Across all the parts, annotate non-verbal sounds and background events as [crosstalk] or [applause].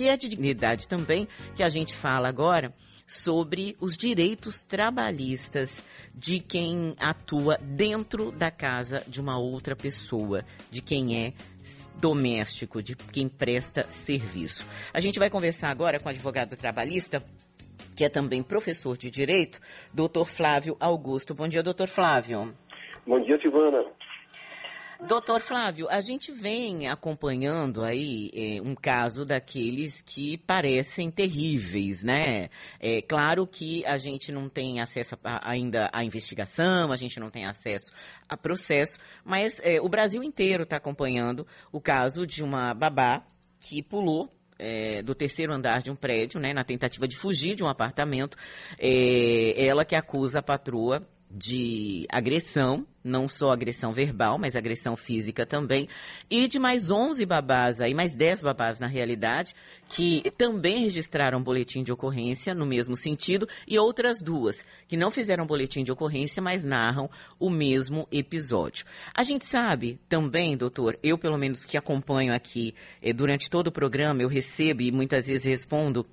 que é de dignidade também, que a gente fala agora sobre os direitos trabalhistas de quem atua dentro da casa de uma outra pessoa, de quem é doméstico, de quem presta serviço. A gente vai conversar agora com o advogado trabalhista, que é também professor de direito, doutor Flávio Augusto. Bom dia, doutor Flávio. Bom dia, Silvana. Doutor Flávio, a gente vem acompanhando aí é, um caso daqueles que parecem terríveis, né? É claro que a gente não tem acesso a, ainda à investigação, a gente não tem acesso a processo, mas é, o Brasil inteiro está acompanhando o caso de uma babá que pulou é, do terceiro andar de um prédio, né, na tentativa de fugir de um apartamento. É, ela que acusa a patroa de agressão, não só agressão verbal, mas agressão física também, e de mais 11 babás aí, mais 10 babás na realidade, que também registraram boletim de ocorrência no mesmo sentido, e outras duas que não fizeram boletim de ocorrência, mas narram o mesmo episódio. A gente sabe também, doutor, eu pelo menos que acompanho aqui eh, durante todo o programa, eu recebo e muitas vezes respondo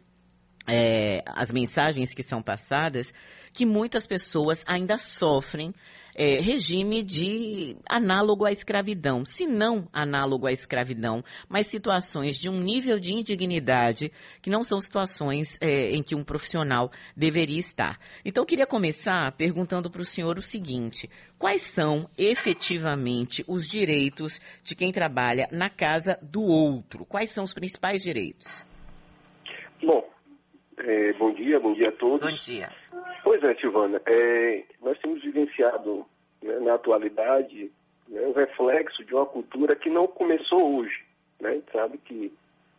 é, as mensagens que são passadas, que muitas pessoas ainda sofrem é, regime de análogo à escravidão, se não análogo à escravidão, mas situações de um nível de indignidade que não são situações é, em que um profissional deveria estar. Então, eu queria começar perguntando para o senhor o seguinte: quais são efetivamente os direitos de quem trabalha na casa do outro? Quais são os principais direitos? Bom, é, bom dia, bom dia a todos. Bom dia. Pois é, Silvana, é, nós temos vivenciado né, na atualidade né, um reflexo de uma cultura que não começou hoje. Né? A gente sabe que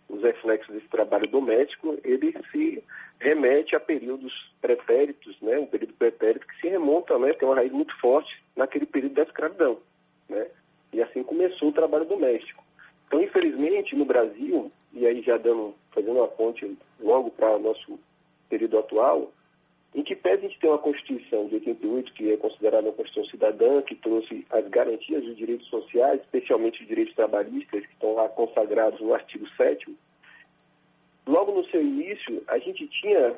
os reflexos desse trabalho doméstico, ele se remete a períodos pretéritos, né? um período pretérito que se remonta, né? tem uma raiz muito forte naquele período da escravidão. Né? E assim começou o trabalho doméstico. Então, infelizmente, no Brasil, e aí já dando, fazendo uma ponte logo para nosso período atual, em que pese a gente ter uma Constituição de 88, que é considerada uma Constituição cidadã, que trouxe as garantias dos direitos sociais, especialmente os direitos trabalhistas, que estão lá consagrados no artigo 7 logo no seu início, a gente tinha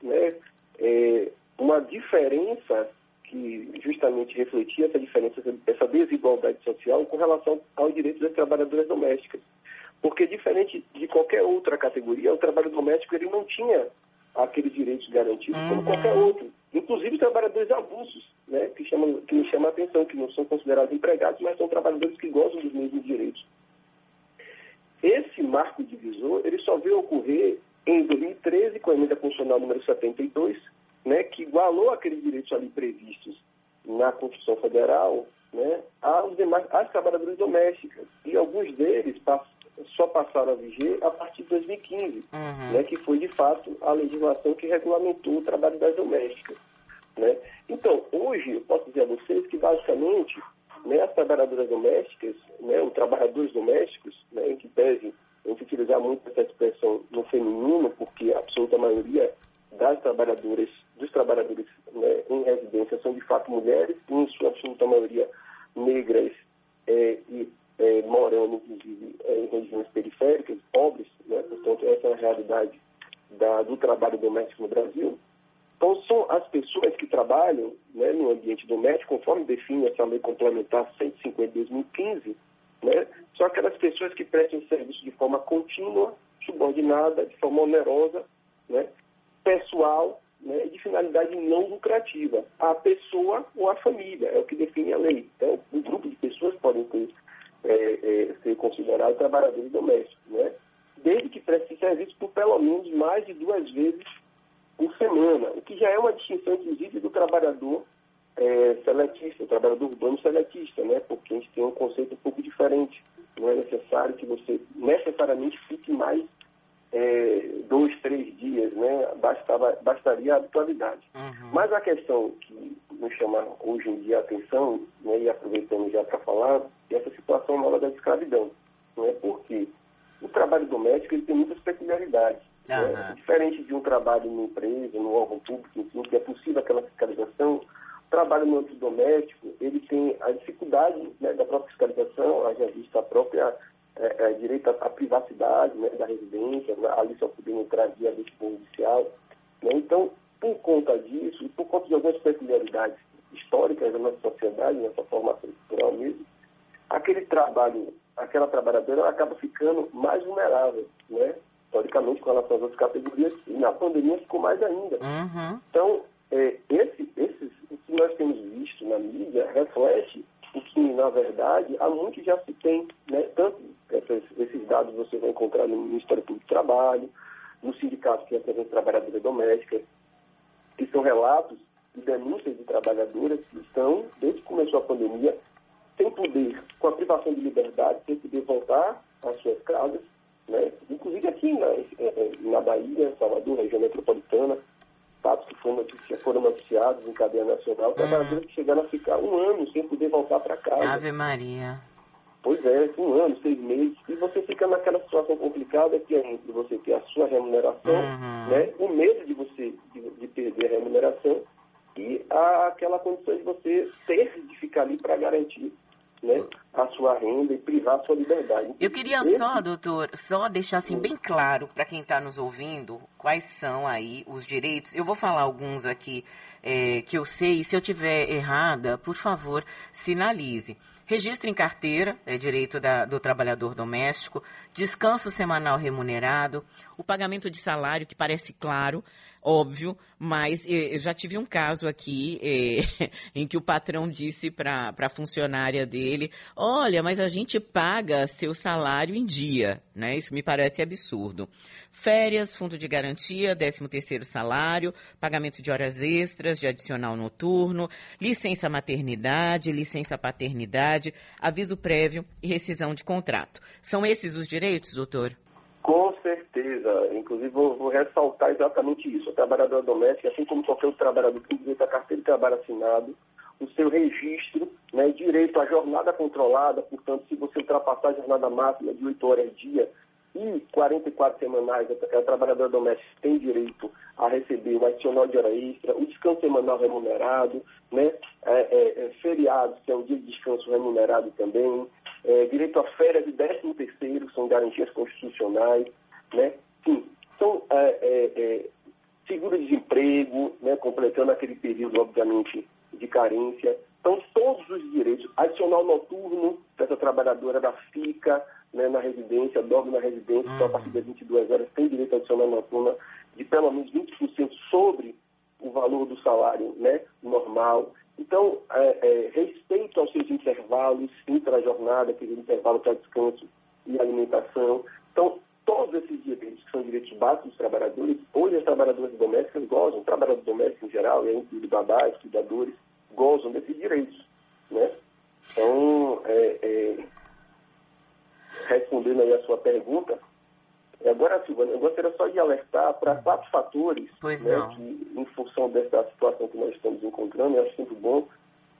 né, é, uma diferença que justamente refletia essa diferença, essa desigualdade social com relação aos direitos das trabalhadoras domésticas. Porque diferente de qualquer outra categoria, o trabalho doméstico ele não tinha aqueles direitos garantidos uhum. como qualquer outro. Inclusive trabalhadores avulsos, né, que, chamam, que me chamam a atenção, que não são considerados empregados, mas são trabalhadores que gozam dos mesmos direitos. Esse marco divisor, ele só veio ocorrer em 2013, com a emenda constitucional número 72, né, que igualou aqueles direitos ali previstos na Constituição Federal né, aos demais, às trabalhadoras domésticas. E alguns deles passaram a viger a partir de 2015, uhum. né, que foi, de fato, a legislação que regulamentou o trabalho das domésticas. Né? Então, hoje, eu posso dizer a vocês que, basicamente, né, as trabalhadoras domésticas, né, os trabalhadores domésticos, né, em que pese a gente utilizar muito essa expressão no feminino, porque a absoluta maioria das trabalhadoras, dos trabalhadores né, em residência são de fato mulheres, e em sua absoluta maioria negras é, e é, morando, inclusive, em regiões periféricas, pobres, né? portanto, essa é a realidade da, do trabalho doméstico no Brasil. Então, são as pessoas que trabalham né, no ambiente doméstico, conforme define essa lei complementar 150 de 2015, né, são aquelas pessoas que prestam serviço de forma contínua, subordinada, de forma onerosa, né, pessoal né, de finalidade não lucrativa. A pessoa ou a família, é o que define a lei. Então, um grupo de pessoas podem ter é, é, ser considerados trabalhadores domésticos, né? desde que preste serviço por pelo menos mais de duas vezes por semana, o que já é uma distinção, inclusive, do trabalhador é, seletista, o trabalhador urbano seletista, né? porque a gente tem um conceito um pouco diferente. Não é necessário que você necessariamente fique mais é, dois, três dias, né? Bastava, bastaria a habitualidade. Uhum. Mas a questão que nos chama hoje em dia a atenção, né, e aproveitando já para falar, é essa situação nova da escravidão. Né, porque o trabalho doméstico ele tem muitas peculiaridades. Uhum. Né? Diferente de um trabalho em empresa, no órgão público, enfim, que é possível aquela fiscalização, o trabalho no âmbito doméstico, ele tem a dificuldade né, da própria fiscalização, já vista a própria é, é, direito à privacidade, cidade, né, da residência, ali só podendo entrar via lista judicial. Né? Então, por conta disso, e por conta de algumas peculiaridades históricas da nossa sociedade, nossa formação cultural mesmo, aquele trabalho, aquela trabalhadora acaba ficando mais vulnerável, né? Historicamente, com relação às outras categorias, e na pandemia ficou mais ainda. Uhum. Então, é, esse, esses, o que nós temos visto na mídia reflete o que, na verdade, há muito já se tem, né? Tanto esses, esses dados você vai encontrar no Ministério Público do Trabalho, no sindicato que representa trabalhadoras domésticas, que são relatos de denúncias de trabalhadoras que estão, desde que começou a pandemia, sem poder, com a privação de liberdade, sem poder voltar às suas casas, né? inclusive aqui na, eh, eh, na Bahia, Salvador, região metropolitana, fatos que foram, noticia, foram noticiados em cadeia nacional, trabalhadores uhum. que chegaram a ficar um ano sem poder voltar para casa. Ave Maria. Pois é, um ano, seis meses, e você fica naquela situação complicada que é entre você ter a sua remuneração, uhum. né, o medo de você de, de perder a remuneração e a, aquela condição de você ter de ficar ali para garantir né, a sua renda e privar a sua liberdade. Eu queria Esse... só, doutor, só deixar assim bem claro para quem está nos ouvindo quais são aí os direitos. Eu vou falar alguns aqui é, que eu sei, e se eu tiver errada, por favor, sinalize. Registro em carteira, é direito da, do trabalhador doméstico, descanso semanal remunerado, o pagamento de salário, que parece claro, óbvio, mas eh, eu já tive um caso aqui eh, [laughs] em que o patrão disse para a funcionária dele: Olha, mas a gente paga seu salário em dia, né? Isso me parece absurdo. Férias, fundo de garantia, 13 terceiro salário, pagamento de horas extras, de adicional noturno, licença maternidade, licença paternidade, aviso prévio e rescisão de contrato. São esses os direitos, doutor? Com certeza. Inclusive, vou, vou, ressaltar exatamente isso. O trabalhador doméstico, assim como qualquer outro trabalhador que tem direito à carteira de trabalho assinado, o seu registro, né, direito à jornada controlada, portanto, se você ultrapassar a jornada máxima de 8 horas dia e 44 semanais, a trabalhadora doméstica tem direito a receber o adicional de hora extra, o descanso semanal remunerado, né, é, é, é, feriados, que é o dia de descanso remunerado também, é, direito a férias de 13 terceiro, são garantias constitucionais, né? Sim, são é, é, é, seguro-desemprego, né? completando aquele período, obviamente, de carência. Então, todos os direitos, adicional noturno dessa trabalhadora da FICA, né, na residência, dorme na residência, uhum. então a partir das 22 horas tem direito adicional noturna de pelo menos 20% sobre o valor do salário né, normal. Então, é, é, respeito aos seus intervalos intra-jornada, aquele intervalo para descanso e alimentação. Direitos, que são direitos básicos dos trabalhadores, hoje as trabalhadoras domésticas gozam, trabalhadores domésticos em geral, e inclusive babás, cuidadores, gozam desses direitos. Né? Então, é, é, respondendo aí a sua pergunta, Agora, Silvana, eu gostaria só de alertar para quatro fatores né, que, em função dessa situação que nós estamos encontrando, eu acho muito bom,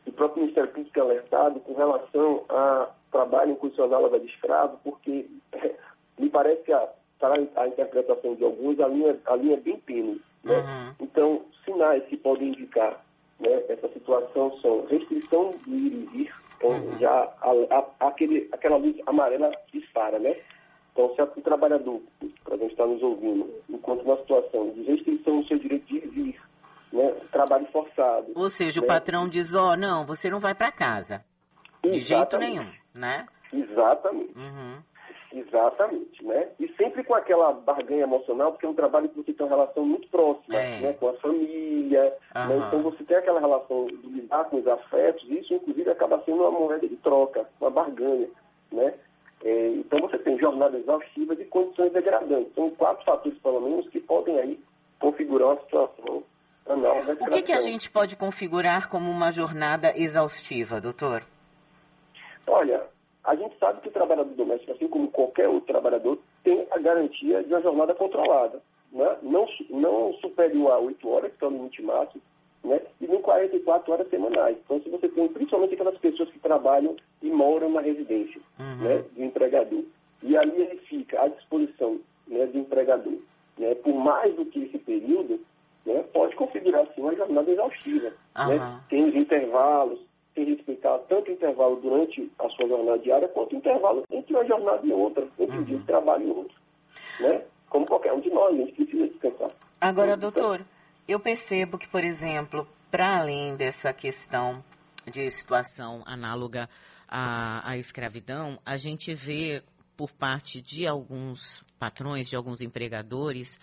o próprio Ministério Público tem alertado com relação a trabalho incondicional de escravo, porque [laughs] me parece que a, para a interpretação de alguns, a linha, a linha é bem tênue. Né? Uhum. Então, sinais que podem indicar né, essa situação são restrição de ir e vir, então uhum. já a, a, aquele, aquela luz amarela dispara, né? Então, se o trabalhador, para a gente estar nos ouvindo, enquanto uma situação de restrição do seu direito de vir, né, trabalho forçado. Ou seja, né? o patrão diz, ó, oh, não, você não vai para casa. De jeito nenhum, né? Exatamente. Uhum. Exatamente, né? E sempre com aquela barganha emocional, porque é um trabalho que você tem uma relação muito próxima, é. né? Com a família, uhum. né? Então você tem aquela relação de lidar com os afetos, e isso inclusive acaba sendo uma moeda de troca, uma barganha, né? É, então você tem jornadas exaustivas e condições degradantes. São quatro fatores, pelo menos, que podem aí configurar uma situação anal O que, que a gente pode configurar como uma jornada exaustiva, doutor? Olha, a gente sabe que o trabalhador doméstico, qualquer outro trabalhador, tem a garantia de uma jornada controlada. Né? Não, não superior a oito horas, que é o limite máximo, né? e nem 44 horas semanais. Então, se você tem principalmente aquelas pessoas que trabalham e moram na residência uhum. né, do empregador, e ali ele fica à disposição né, do empregador, né, por mais do que esse período, né, pode configurar assim uma jornada exaustiva. Uhum. Né? Tem os intervalos, tanto o intervalo durante a sua jornada diária, quanto o intervalo entre uma jornada e outra, entre uhum. um dia de trabalho e outro. né? Como qualquer um de nós, a gente precisa descansar. Agora, então, doutor, eu percebo que, por exemplo, para além dessa questão de situação análoga à, à escravidão, a gente vê por parte de alguns patrões, de alguns empregadores,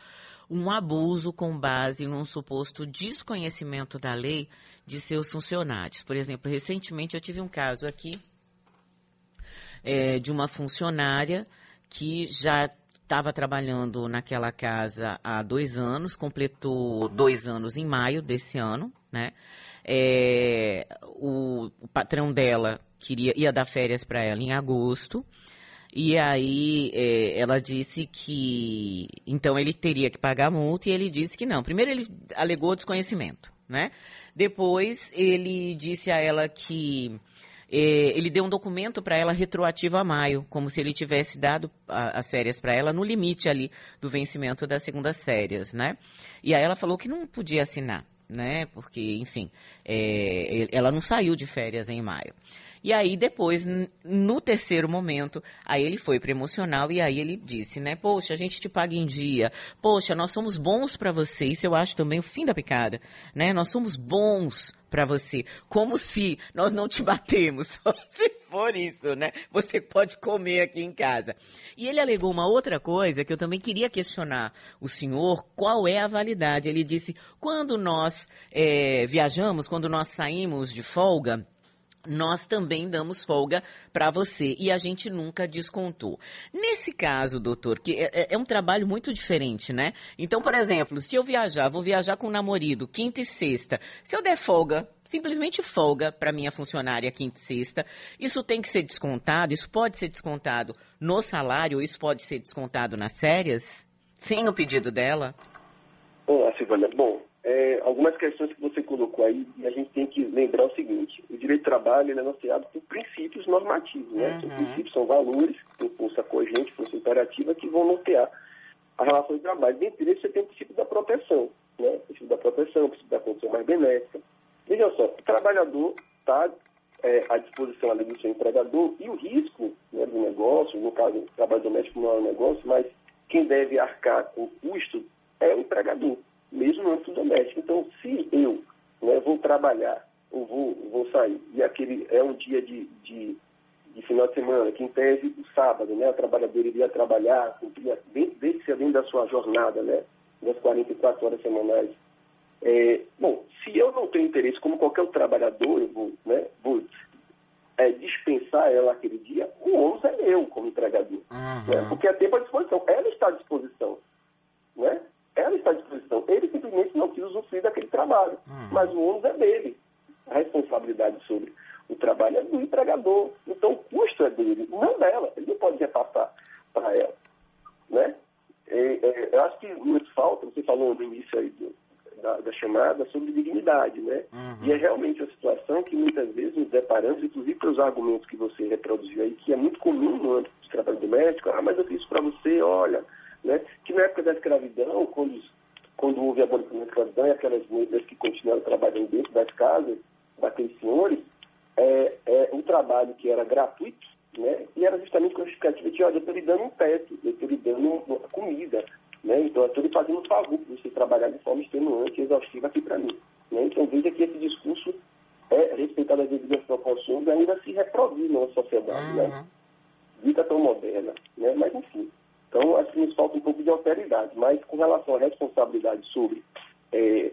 um abuso com base num suposto desconhecimento da lei de seus funcionários. Por exemplo, recentemente eu tive um caso aqui é, de uma funcionária que já estava trabalhando naquela casa há dois anos, completou dois anos em maio desse ano, né? É, o, o, patrão dela queria ia dar férias para ela em agosto. E aí é, ela disse que então ele teria que pagar a multa e ele disse que não. Primeiro ele alegou desconhecimento, né? Depois ele disse a ela que é, ele deu um documento para ela retroativo a maio, como se ele tivesse dado a, as férias para ela no limite ali do vencimento das segundas férias, né? E aí ela falou que não podia assinar, né? Porque, enfim, é, ela não saiu de férias em maio. E aí depois, no terceiro momento, aí ele foi para emocional e aí ele disse, né? Poxa, a gente te paga em dia. Poxa, nós somos bons para você. Isso eu acho também o fim da picada, né? Nós somos bons para você, como se nós não te batemos, [laughs] se for isso, né? Você pode comer aqui em casa. E ele alegou uma outra coisa que eu também queria questionar o senhor, qual é a validade? Ele disse, quando nós é, viajamos, quando nós saímos de folga, nós também damos folga para você e a gente nunca descontou. Nesse caso, doutor, que é, é, é, um trabalho muito diferente, né? Então, por exemplo, se eu viajar, vou viajar com o namorado quinta e sexta, se eu der folga, simplesmente folga para minha funcionária quinta e sexta, isso tem que ser descontado, isso pode ser descontado no salário, isso pode ser descontado nas férias, sem o pedido dela? Olá, Silvana. Bom, é, algumas questões que você colocou aí, e a gente tem que lembrar o seguinte: o direito de trabalho é anunciado por princípios normativos, né? Uhum. princípios são valores, tem força cogente, força imperativa, que vão nortear a relação de trabalho. Dentre eles, você tem o princípio da proteção, né? O princípio da proteção, o princípio da condição mais benéfica. Veja só, o trabalhador está é, à disposição ali do seu empregador e o risco né, do negócio, no caso, o trabalho doméstico não é um negócio, mas quem deve arcar com o custo é o empregador mesmo no âmbito doméstico. Então, se eu né, vou trabalhar ou vou, vou sair, e aquele é um dia de, de, de final de semana, que em tese o sábado, né, o trabalhador iria trabalhar, cumprir, desde que dentro da sua jornada, né, das 44 horas semanais. É, bom, se eu não tenho interesse, como qualquer trabalhador, eu vou, né, vou é, dispensar ela aquele dia, o ônus é meu como empregador. Uhum. Né, porque é tempo à disposição. Ela está à disposição. Né? ela está à disposição. Ele simplesmente não quis usufruir daquele trabalho, uhum. mas o ônus é dele. A responsabilidade sobre o trabalho é do empregador. Então o custo é dele, não dela. Ele não pode repassar para ela. Né? É, é, eu acho que nos falta, você falou no início aí do, da, da, chamada, sobre dignidade, né? Uhum. E é realmente uma situação que muitas vezes nos deparamos, inclusive pelos argumentos que você reproduziu aí, que é muito comum no âmbito do trabalho doméstico. Ah, mas eu fiz isso para você, olha, né? que na época da escravidão, quando, quando houve a abolição escravidão e aquelas negras que continuaram trabalhando dentro das casas daqueles senhores, é, é um trabalho que era gratuito, né? e era justamente com a justificativa de, olha, eu estou lhe dando um teto, eu estou lhe dando comida, né? então eu estou lhe fazendo um favor para você trabalhar de forma extenuante e exaustiva aqui para mim. Né? Então veja que esse discurso é respeitado as devidas proporções e ainda se reproduz na sociedade, né? uhum. né? Dita tão moderna, né? Mas enfim. Então, acho que nos falta um pouco de alteridade. Mas com relação à responsabilidade sobre é,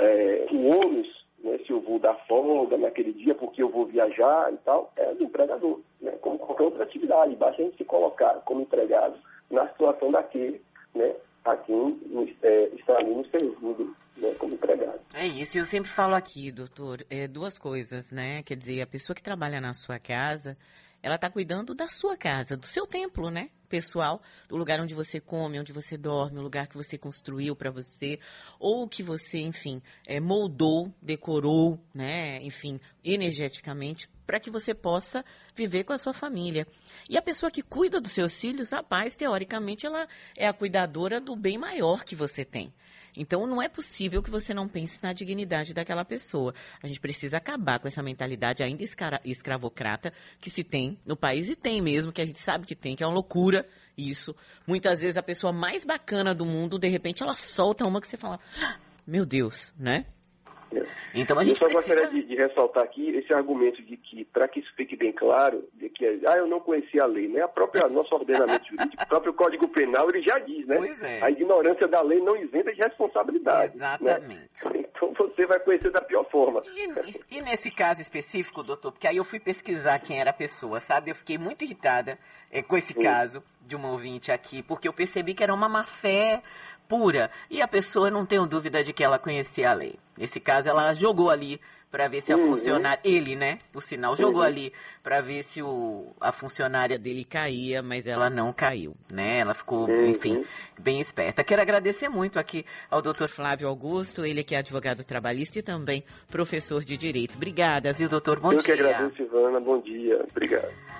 é, o ônus, né, se eu vou dar folga naquele dia porque eu vou viajar e tal, é do empregador, né, como qualquer outra atividade. Basta a gente se colocar como empregado na situação daquele né, a quem é, está ali nos servindo né, como empregado. É isso, eu sempre falo aqui, doutor, é, duas coisas, né? Quer dizer, a pessoa que trabalha na sua casa, ela está cuidando da sua casa, do seu templo, né? Pessoal, do lugar onde você come, onde você dorme, o lugar que você construiu para você, ou que você, enfim, é, moldou, decorou, né? Enfim, energeticamente, para que você possa viver com a sua família. E a pessoa que cuida dos seus filhos, rapaz, teoricamente, ela é a cuidadora do bem maior que você tem. Então não é possível que você não pense na dignidade daquela pessoa. A gente precisa acabar com essa mentalidade ainda escra escravocrata que se tem no país e tem mesmo, que a gente sabe que tem, que é uma loucura isso. Muitas vezes a pessoa mais bacana do mundo, de repente, ela solta uma que você fala, ah, meu Deus, né? Então a gente eu só precisa... gostaria de, de, ressaltar aqui esse argumento de que, para que isso fique bem claro, de que ah, eu não conhecia a lei, né? A própria nosso ordenamento jurídico, o próprio Código Penal, ele já diz, né? É. A ignorância da lei não isenta de responsabilidade. Né? Exatamente. Né? Então você vai conhecer da pior forma. E, e, nesse caso específico, doutor, porque aí eu fui pesquisar quem era a pessoa, sabe? Eu fiquei muito irritada é, com esse caso de uma ouvinte aqui, porque eu percebi que era uma má fé pura. E a pessoa, não tenho dúvida de que ela conhecia a lei. Nesse caso, ela jogou ali para ver se a uhum. funcionária. Ele, né? O sinal jogou uhum. ali para ver se o, a funcionária dele caía, mas ela não caiu, né? Ela ficou, uhum. enfim, bem esperta. Quero agradecer muito aqui ao doutor Flávio Augusto, ele que é advogado trabalhista e também professor de direito. Obrigada, viu, doutor? Bom Eu dia. Eu que agradeço, Ivana. Bom dia. Obrigado.